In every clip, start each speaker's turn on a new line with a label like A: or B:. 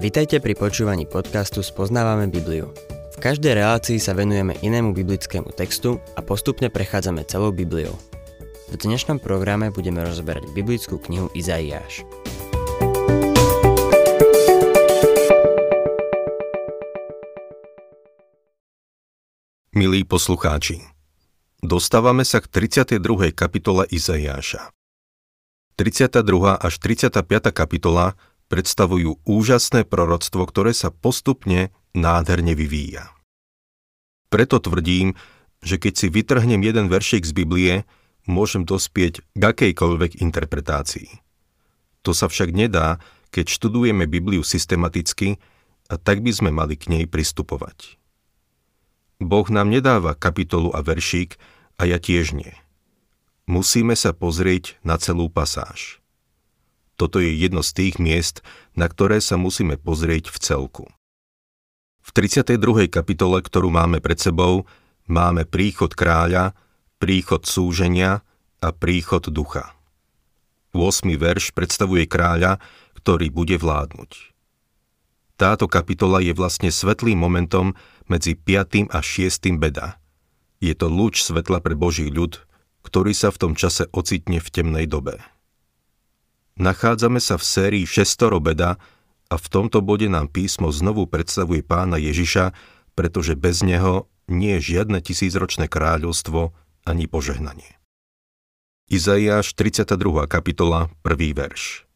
A: Vitajte pri počúvaní podcastu Spoznávame Bibliu. V každej relácii sa venujeme inému biblickému textu a postupne prechádzame celou Bibliou. V dnešnom programe budeme rozberať biblickú knihu Izaiáš.
B: Milí poslucháči, dostávame sa k 32. kapitole Izaiáša. 32. až 35. kapitola predstavujú úžasné proroctvo, ktoré sa postupne nádherne vyvíja. Preto tvrdím, že keď si vytrhnem jeden veršik z Biblie, môžem dospieť k akejkoľvek interpretácii. To sa však nedá, keď študujeme Bibliu systematicky a tak by sme mali k nej pristupovať. Boh nám nedáva kapitolu a veršík a ja tiež nie. Musíme sa pozrieť na celú pasáž. Toto je jedno z tých miest, na ktoré sa musíme pozrieť v celku. V 32. kapitole, ktorú máme pred sebou, máme príchod kráľa, príchod súženia a príchod ducha. 8. verš predstavuje kráľa, ktorý bude vládnuť. Táto kapitola je vlastne svetlým momentom medzi 5. a 6. beda. Je to lúč svetla pre Boží ľud, ktorý sa v tom čase ocitne v temnej dobe. Nachádzame sa v sérii Šestorobeda a v tomto bode nám písmo znovu predstavuje pána Ježiša, pretože bez neho nie je žiadne tisícročné kráľovstvo ani požehnanie. Izaiáš 32. kapitola, 1. verš.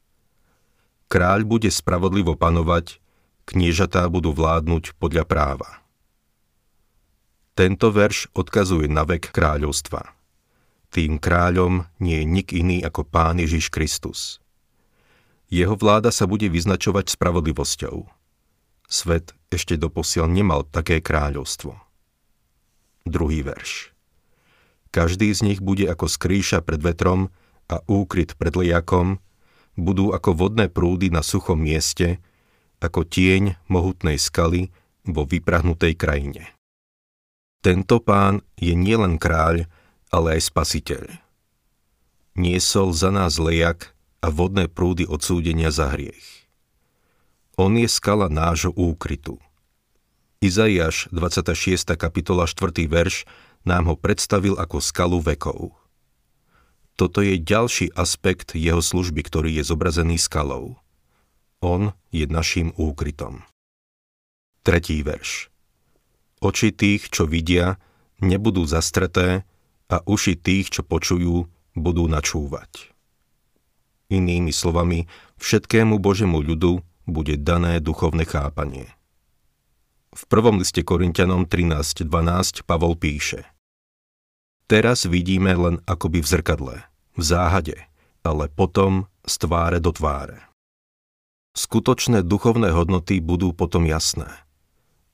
B: Kráľ bude spravodlivo panovať, kniežatá budú vládnuť podľa práva. Tento verš odkazuje na vek kráľovstva. Tým kráľom nie je nik iný ako Pán Ježiš Kristus. Jeho vláda sa bude vyznačovať spravodlivosťou. Svet ešte doposiaľ nemal také kráľovstvo. Druhý verš. Každý z nich bude ako skrýša pred vetrom a úkryt pred liakom, budú ako vodné prúdy na suchom mieste, ako tieň mohutnej skaly vo vyprahnutej krajine. Tento pán je nielen kráľ, ale aj spasiteľ. Niesol za nás lejak a vodné prúdy odsúdenia za hriech. On je skala nášho úkrytu. Izaiáš 26. kapitola 4. verš nám ho predstavil ako skalu vekov. Toto je ďalší aspekt jeho služby, ktorý je zobrazený skalou. On je našim úkrytom. Tretí verš. Oči tých, čo vidia, nebudú zastreté a uši tých, čo počujú, budú načúvať. Inými slovami, všetkému Božemu ľudu bude dané duchovné chápanie. V prvom liste Korintianom 13.12 Pavol píše Teraz vidíme len akoby v zrkadle, v záhade, ale potom z tváre do tváre. Skutočné duchovné hodnoty budú potom jasné.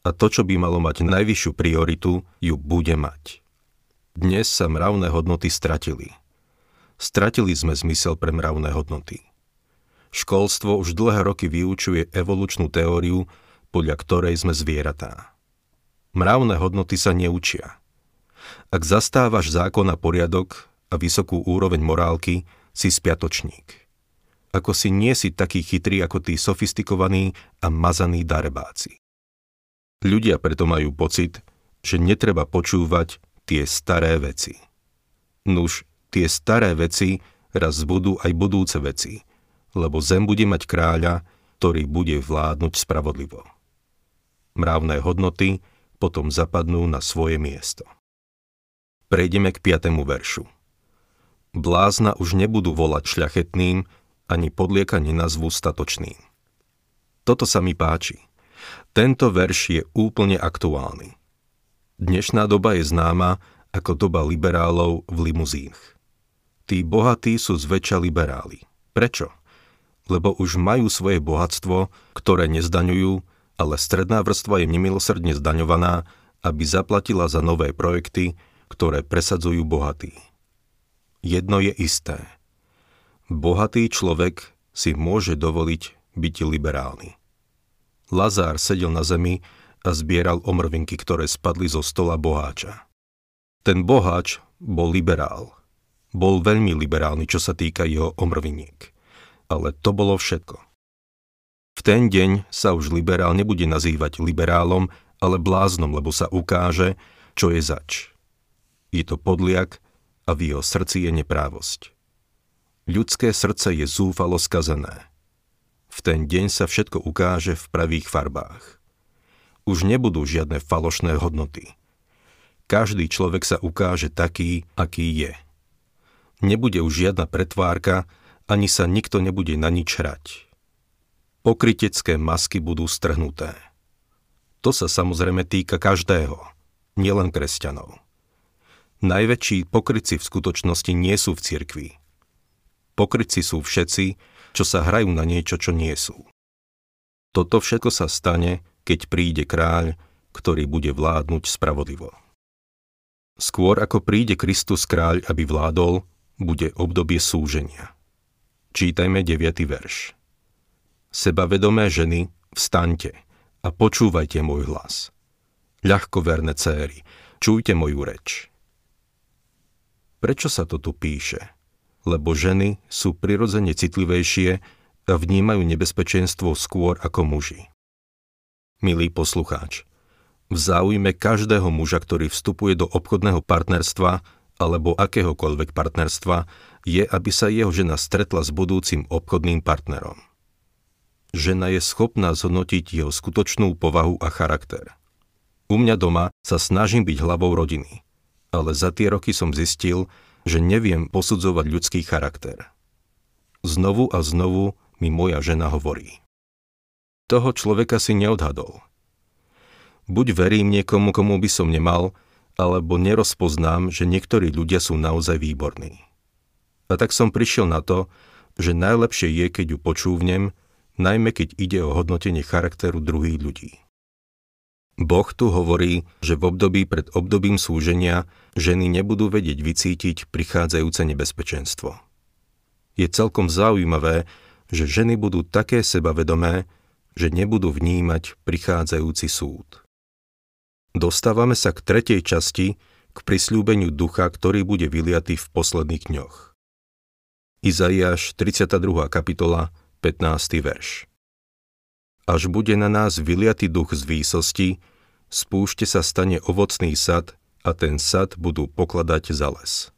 B: A to, čo by malo mať najvyššiu prioritu, ju bude mať. Dnes sa mravné hodnoty stratili – Stratili sme zmysel pre mravné hodnoty. Školstvo už dlhé roky vyučuje evolučnú teóriu, podľa ktorej sme zvieratá. Mravné hodnoty sa neučia. Ak zastávaš zákon a poriadok a vysokú úroveň morálky, si spiatočník. Ako si nie si taký chytrý ako tí sofistikovaní a mazaní darebáci. Ľudia preto majú pocit, že netreba počúvať tie staré veci. Nuž, tie staré veci raz budú aj budúce veci, lebo zem bude mať kráľa, ktorý bude vládnuť spravodlivo. Mravné hodnoty potom zapadnú na svoje miesto. Prejdeme k 5. veršu. Blázna už nebudú volať šľachetným, ani podlieka nenazvú statočným. Toto sa mi páči. Tento verš je úplne aktuálny. Dnešná doba je známa ako doba liberálov v limuzínach. Tí bohatí sú zväčša liberáli. Prečo? Lebo už majú svoje bohatstvo, ktoré nezdaňujú, ale stredná vrstva je nemilosrdne zdaňovaná, aby zaplatila za nové projekty, ktoré presadzujú bohatí. Jedno je isté. Bohatý človek si môže dovoliť byť liberálny. Lazár sedel na zemi a zbieral omrvinky, ktoré spadli zo stola boháča. Ten boháč bol liberál – bol veľmi liberálny, čo sa týka jeho omrviniek. Ale to bolo všetko. V ten deň sa už liberál nebude nazývať liberálom, ale bláznom, lebo sa ukáže, čo je zač. Je to podliak a v jeho srdci je neprávosť. Ľudské srdce je zúfalo skazené. V ten deň sa všetko ukáže v pravých farbách. Už nebudú žiadne falošné hodnoty. Každý človek sa ukáže taký, aký je. Nebude už žiadna pretvárka, ani sa nikto nebude na nič hrať pokrytecké masky budú strhnuté. To sa samozrejme týka každého, nielen kresťanov. Najväčší pokryci v skutočnosti nie sú v cirkvi. Pokryci sú všetci, čo sa hrajú na niečo, čo nie sú. Toto všetko sa stane, keď príde kráľ, ktorý bude vládnuť spravodlivo. Skôr ako príde Kristus kráľ, aby vládol, bude obdobie súženia. Čítajme 9. verš. Sebavedomé ženy, vstaňte a počúvajte môj hlas. Ľahkoverné céry, čujte moju reč. Prečo sa to tu píše? Lebo ženy sú prirodzene citlivejšie a vnímajú nebezpečenstvo skôr ako muži. Milý poslucháč, v záujme každého muža, ktorý vstupuje do obchodného partnerstva alebo akéhokoľvek partnerstva, je, aby sa jeho žena stretla s budúcim obchodným partnerom žena je schopná zhodnotiť jeho skutočnú povahu a charakter. U mňa doma sa snažím byť hlavou rodiny, ale za tie roky som zistil, že neviem posudzovať ľudský charakter. Znovu a znovu mi moja žena hovorí. Toho človeka si neodhadol. Buď verím niekomu, komu by som nemal, alebo nerozpoznám, že niektorí ľudia sú naozaj výborní. A tak som prišiel na to, že najlepšie je, keď ju počúvnem najmä keď ide o hodnotenie charakteru druhých ľudí. Boh tu hovorí, že v období pred obdobím súženia ženy nebudú vedieť vycítiť prichádzajúce nebezpečenstvo. Je celkom zaujímavé, že ženy budú také sebavedomé, že nebudú vnímať prichádzajúci súd. Dostávame sa k tretej časti, k prisľúbeniu ducha, ktorý bude vyliatý v posledných dňoch. Izaiáš 32. kapitola 15. verš. Až bude na nás vyliatý duch z výsosti, spúšte sa stane ovocný sad a ten sad budú pokladať za les.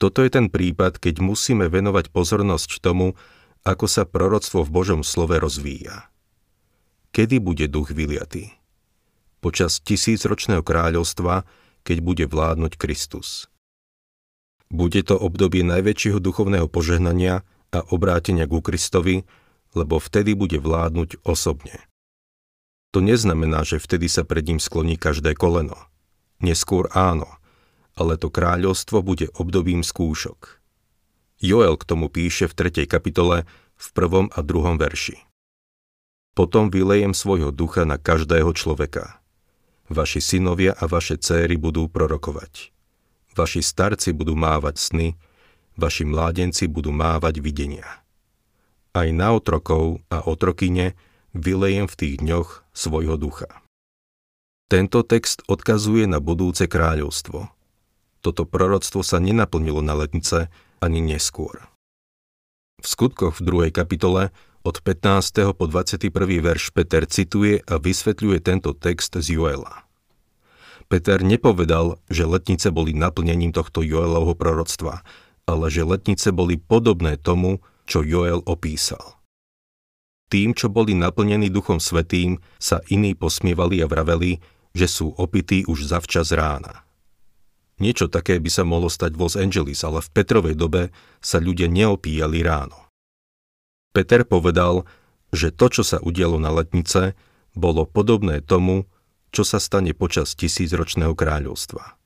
B: Toto je ten prípad, keď musíme venovať pozornosť tomu, ako sa proroctvo v Božom slove rozvíja. Kedy bude duch vyliatý? Počas tisícročného kráľovstva, keď bude vládnuť Kristus. Bude to obdobie najväčšieho duchovného požehnania, a obrátenia ku Kristovi, lebo vtedy bude vládnuť osobne. To neznamená, že vtedy sa pred ním skloní každé koleno. Neskôr áno, ale to kráľovstvo bude obdobím skúšok. Joel k tomu píše v 3. kapitole v prvom a druhom verši. Potom vylejem svojho ducha na každého človeka. Vaši synovia a vaše céry budú prorokovať. Vaši starci budú mávať sny vaši mládenci budú mávať videnia. Aj na otrokov a otrokyne vylejem v tých dňoch svojho ducha. Tento text odkazuje na budúce kráľovstvo. Toto proroctvo sa nenaplnilo na letnice ani neskôr. V skutkoch v 2. kapitole od 15. po 21. verš Peter cituje a vysvetľuje tento text z Joela. Peter nepovedal, že letnice boli naplnením tohto Joelovho proroctva, ale že letnice boli podobné tomu, čo Joel opísal. Tým, čo boli naplnení Duchom Svetým, sa iní posmievali a vraveli, že sú opití už zavčas rána. Niečo také by sa mohlo stať v Los Angeles, ale v Petrovej dobe sa ľudia neopíjali ráno. Peter povedal, že to, čo sa udialo na letnice, bolo podobné tomu, čo sa stane počas tisícročného kráľovstva.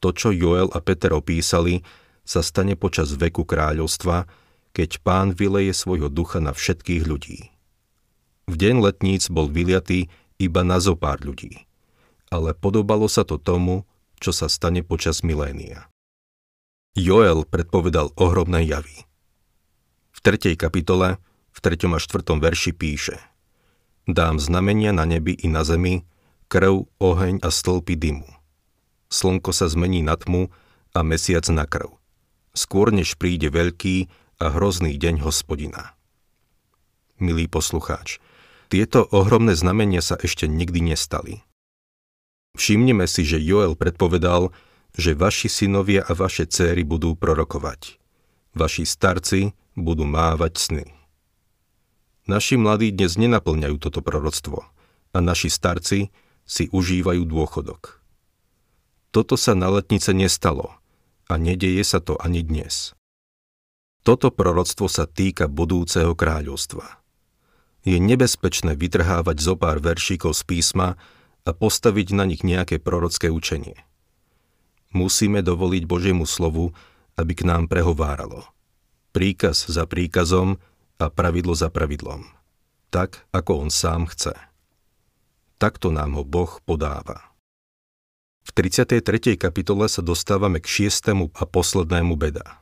B: To, čo Joel a Peter opísali, sa stane počas veku kráľovstva, keď pán vyleje svojho ducha na všetkých ľudí. V deň letníc bol vyliatý iba na zo pár ľudí, ale podobalo sa to tomu, čo sa stane počas milénia. Joel predpovedal ohromné javy. V 3. kapitole, v 3. a 4. verši píše Dám znamenia na nebi i na zemi, krv, oheň a stĺpy dymu. Slnko sa zmení na tmu a mesiac na krv skôr než príde veľký a hrozný deň hospodina. milý poslucháč. Tieto ohromné znamenia sa ešte nikdy nestali. Všimnime si, že Joel predpovedal, že vaši synovia a vaše céry budú prorokovať. Vaši starci budú mávať sny. Naši mladí dnes nenaplňajú toto proroctvo a naši starci si užívajú dôchodok. Toto sa na letnice nestalo a nedeje sa to ani dnes. Toto proroctvo sa týka budúceho kráľovstva. Je nebezpečné vytrhávať zo pár veršíkov z písma a postaviť na nich nejaké prorocké učenie. Musíme dovoliť Božiemu slovu, aby k nám prehováralo. Príkaz za príkazom a pravidlo za pravidlom. Tak, ako on sám chce. Takto nám ho Boh podáva. V 33. kapitole sa dostávame k šiestému a poslednému beda.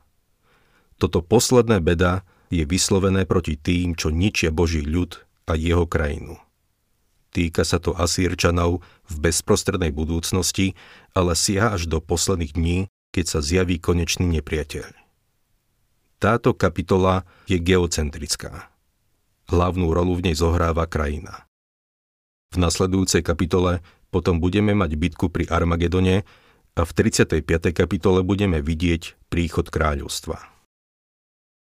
B: Toto posledné beda je vyslovené proti tým, čo ničia Boží ľud a jeho krajinu. Týka sa to Asírčanov v bezprostrednej budúcnosti, ale siaha až do posledných dní, keď sa zjaví konečný nepriateľ. Táto kapitola je geocentrická. Hlavnú rolu v nej zohráva krajina. V nasledujúcej kapitole potom budeme mať bitku pri Armagedone a v 35. kapitole budeme vidieť príchod kráľovstva.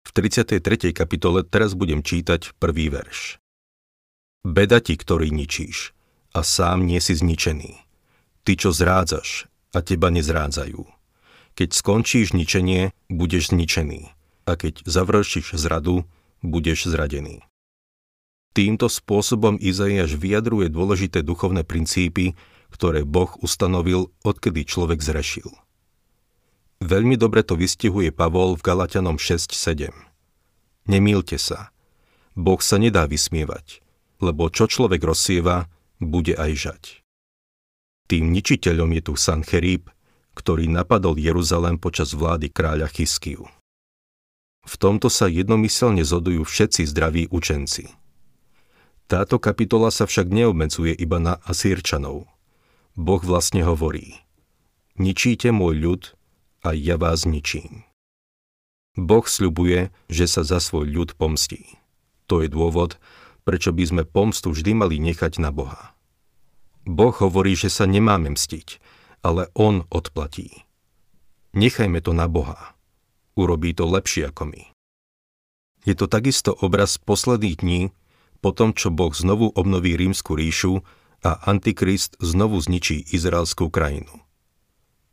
B: V 33. kapitole teraz budem čítať prvý verš. Beda ti, ktorý ničíš, a sám nie si zničený. Ty, čo zrádzaš, a teba nezrádzajú. Keď skončíš ničenie, budeš zničený. A keď završíš zradu, budeš zradený. Týmto spôsobom Izaiáš vyjadruje dôležité duchovné princípy, ktoré Boh ustanovil, odkedy človek zrešil. Veľmi dobre to vystihuje Pavol v Galatianom 6.7. Nemýlte sa. Boh sa nedá vysmievať lebo čo človek rozsieva, bude aj žať. Tým ničiteľom je tu Sancherib, ktorý napadol Jeruzalém počas vlády kráľa Chyskiu. V tomto sa jednomyselne zodujú všetci zdraví učenci. Táto kapitola sa však neobmedzuje iba na Asírčanov. Boh vlastne hovorí Ničíte môj ľud a ja vás ničím. Boh sľubuje, že sa za svoj ľud pomstí. To je dôvod, prečo by sme pomstu vždy mali nechať na Boha. Boh hovorí, že sa nemáme mstiť, ale On odplatí. Nechajme to na Boha. Urobí to lepšie ako my. Je to takisto obraz posledných dní, po tom, čo Boh znovu obnoví rímsku ríšu a Antikrist znovu zničí izraelskú krajinu.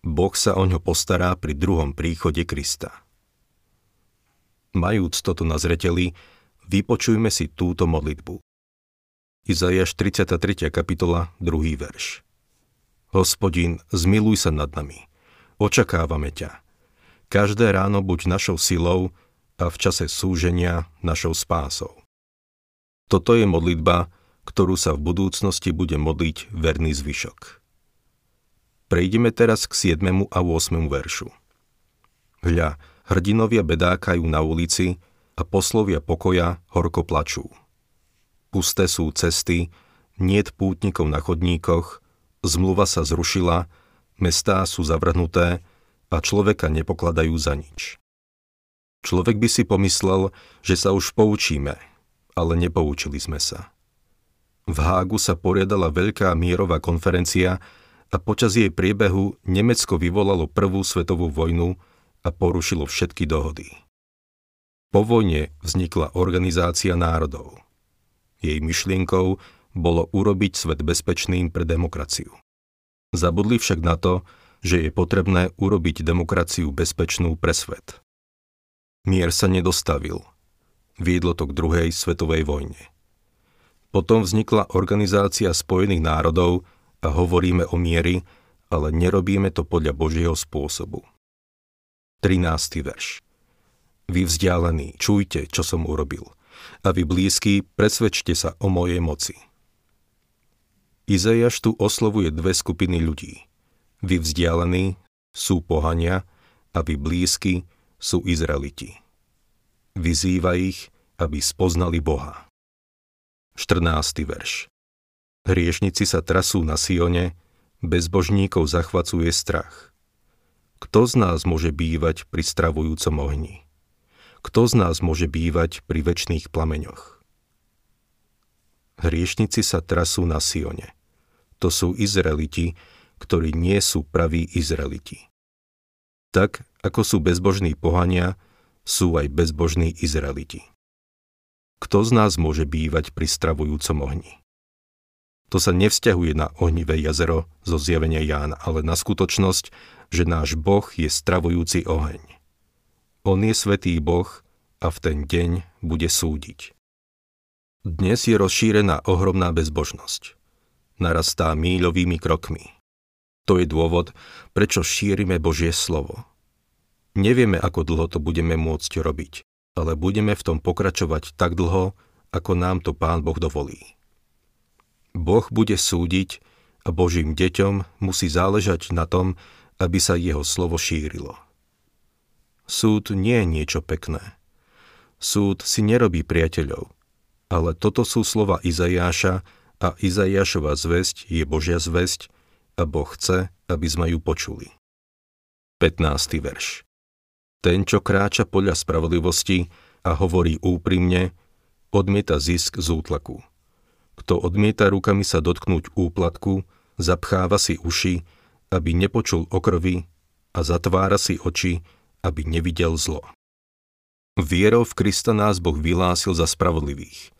B: Boh sa o ňo postará pri druhom príchode Krista. Majúc toto na zreteli, Vypočujme si túto modlitbu. Izajaš 33. kapitola, 2. verš. Hospodin, zmiluj sa nad nami. Očakávame ťa. Každé ráno buď našou silou a v čase súženia našou spásou. Toto je modlitba, ktorú sa v budúcnosti bude modliť verný zvyšok. Prejdeme teraz k 7. a 8. veršu. Hľa, hrdinovia bedákajú na ulici, a poslovia pokoja horko plačú. Pusté sú cesty, niet pútnikov na chodníkoch, zmluva sa zrušila, mestá sú zavrhnuté a človeka nepokladajú za nič. Človek by si pomyslel, že sa už poučíme, ale nepoučili sme sa. V Hágu sa poriadala veľká mierová konferencia a počas jej priebehu Nemecko vyvolalo prvú svetovú vojnu a porušilo všetky dohody. Po vojne vznikla Organizácia národov. Jej myšlienkou bolo urobiť svet bezpečným pre demokraciu. Zabudli však na to, že je potrebné urobiť demokraciu bezpečnú pre svet. Mier sa nedostavil. Viedlo to k druhej svetovej vojne. Potom vznikla Organizácia spojených národov a hovoríme o miery, ale nerobíme to podľa Božieho spôsobu. 13. verš vy vzdialení, čujte, čo som urobil. A vy blízky, presvedčte sa o mojej moci. Izajaš tu oslovuje dve skupiny ľudí. Vy vzdialení sú pohania a vy blízky sú Izraeliti. Vyzýva ich, aby spoznali Boha. 14. verš Hriešnici sa trasú na Sione, bezbožníkov zachvacuje strach. Kto z nás môže bývať pri stravujúcom ohni? kto z nás môže bývať pri väčšných plameňoch? Hriešnici sa trasú na Sione. To sú Izraeliti, ktorí nie sú praví Izraeliti. Tak, ako sú bezbožní pohania, sú aj bezbožní Izraeliti. Kto z nás môže bývať pri stravujúcom ohni? To sa nevzťahuje na ohnivé jazero zo zjavenia Jána, ale na skutočnosť, že náš Boh je stravujúci oheň. On je svetý Boh a v ten deň bude súdiť. Dnes je rozšírená ohromná bezbožnosť. Narastá míľovými krokmi. To je dôvod, prečo šírime Božie slovo. Nevieme, ako dlho to budeme môcť robiť, ale budeme v tom pokračovať tak dlho, ako nám to Pán Boh dovolí. Boh bude súdiť a Božím deťom musí záležať na tom, aby sa jeho slovo šírilo. Súd nie je niečo pekné. Súd si nerobí priateľov, ale toto sú slova Izajáša a Izajášova zväzť je Božia zväzť a Boh chce, aby sme ju počuli. 15. verš Ten, čo kráča podľa spravodlivosti a hovorí úprimne, odmieta zisk z útlaku. Kto odmieta rukami sa dotknúť úplatku, zapcháva si uši, aby nepočul o krvi a zatvára si oči, aby nevidel zlo. Vierou v Krista nás Boh vyhlásil za spravodlivých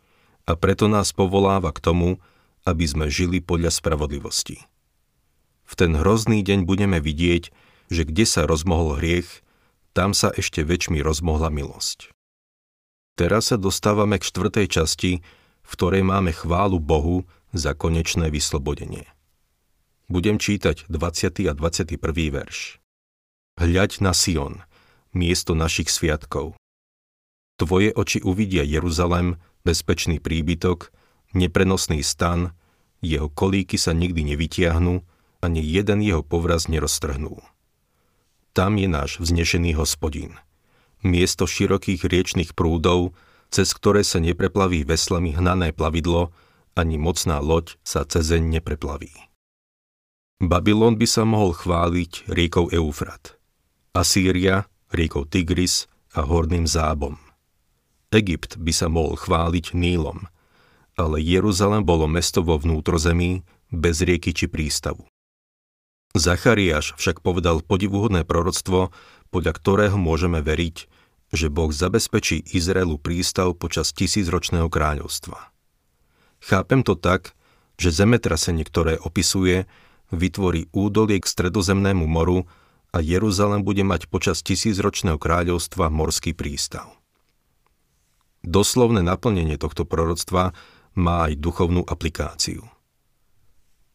B: a preto nás povoláva k tomu, aby sme žili podľa spravodlivosti. V ten hrozný deň budeme vidieť, že kde sa rozmohol hriech, tam sa ešte väčšmi rozmohla milosť. Teraz sa dostávame k štvrtej časti, v ktorej máme chválu Bohu za konečné vyslobodenie. Budem čítať 20. a 21. verš. Hľaď na Sion, miesto našich sviatkov. Tvoje oči uvidia Jeruzalem, bezpečný príbytok, neprenosný stan, jeho kolíky sa nikdy nevytiahnu, ani jeden jeho povraz neroztrhnú. Tam je náš vznešený hospodín. Miesto širokých riečných prúdov, cez ktoré sa nepreplaví veslami hnané plavidlo, ani mocná loď sa cezeň nepreplaví. Babylon by sa mohol chváliť riekou Eufrat, Asýria riekou Tigris a horným zábom. Egypt by sa mohol chváliť Nílom, ale Jeruzalem bolo mesto vo vnútrozemí, bez rieky či prístavu. Zachariáš však povedal podivuhodné proroctvo, podľa ktorého môžeme veriť, že Boh zabezpečí Izraelu prístav počas tisícročného kráľovstva. Chápem to tak, že zemetrasenie, ktoré opisuje, vytvorí údolie k stredozemnému moru a Jeruzalem bude mať počas tisícročného kráľovstva morský prístav. Doslovné naplnenie tohto proroctva má aj duchovnú aplikáciu.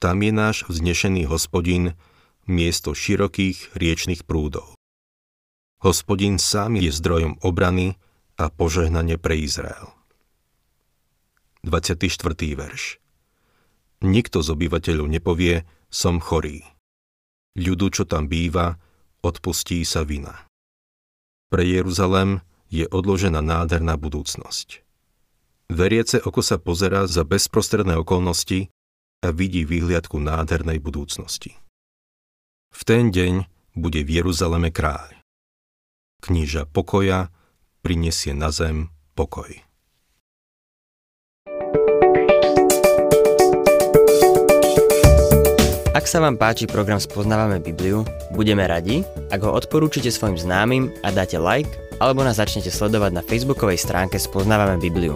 B: Tam je náš vznešený hospodin, miesto širokých riečných prúdov. Hospodin sám je zdrojom obrany a požehnanie pre Izrael. 24. verš Nikto z obyvateľov nepovie, som chorý. Ľudu, čo tam býva, odpustí sa vina. Pre Jeruzalem je odložená nádherná budúcnosť. Veriace oko sa pozerá za bezprostredné okolnosti a vidí výhliadku nádhernej budúcnosti. V ten deň bude v Jeruzaleme kráľ. Kníža pokoja prinesie na zem pokoj.
A: Ak sa vám páči program Spoznávame Bibliu, budeme radi, ak ho odporúčite svojim známym a dáte like alebo nás začnete sledovať na facebookovej stránke Spoznávame Bibliu.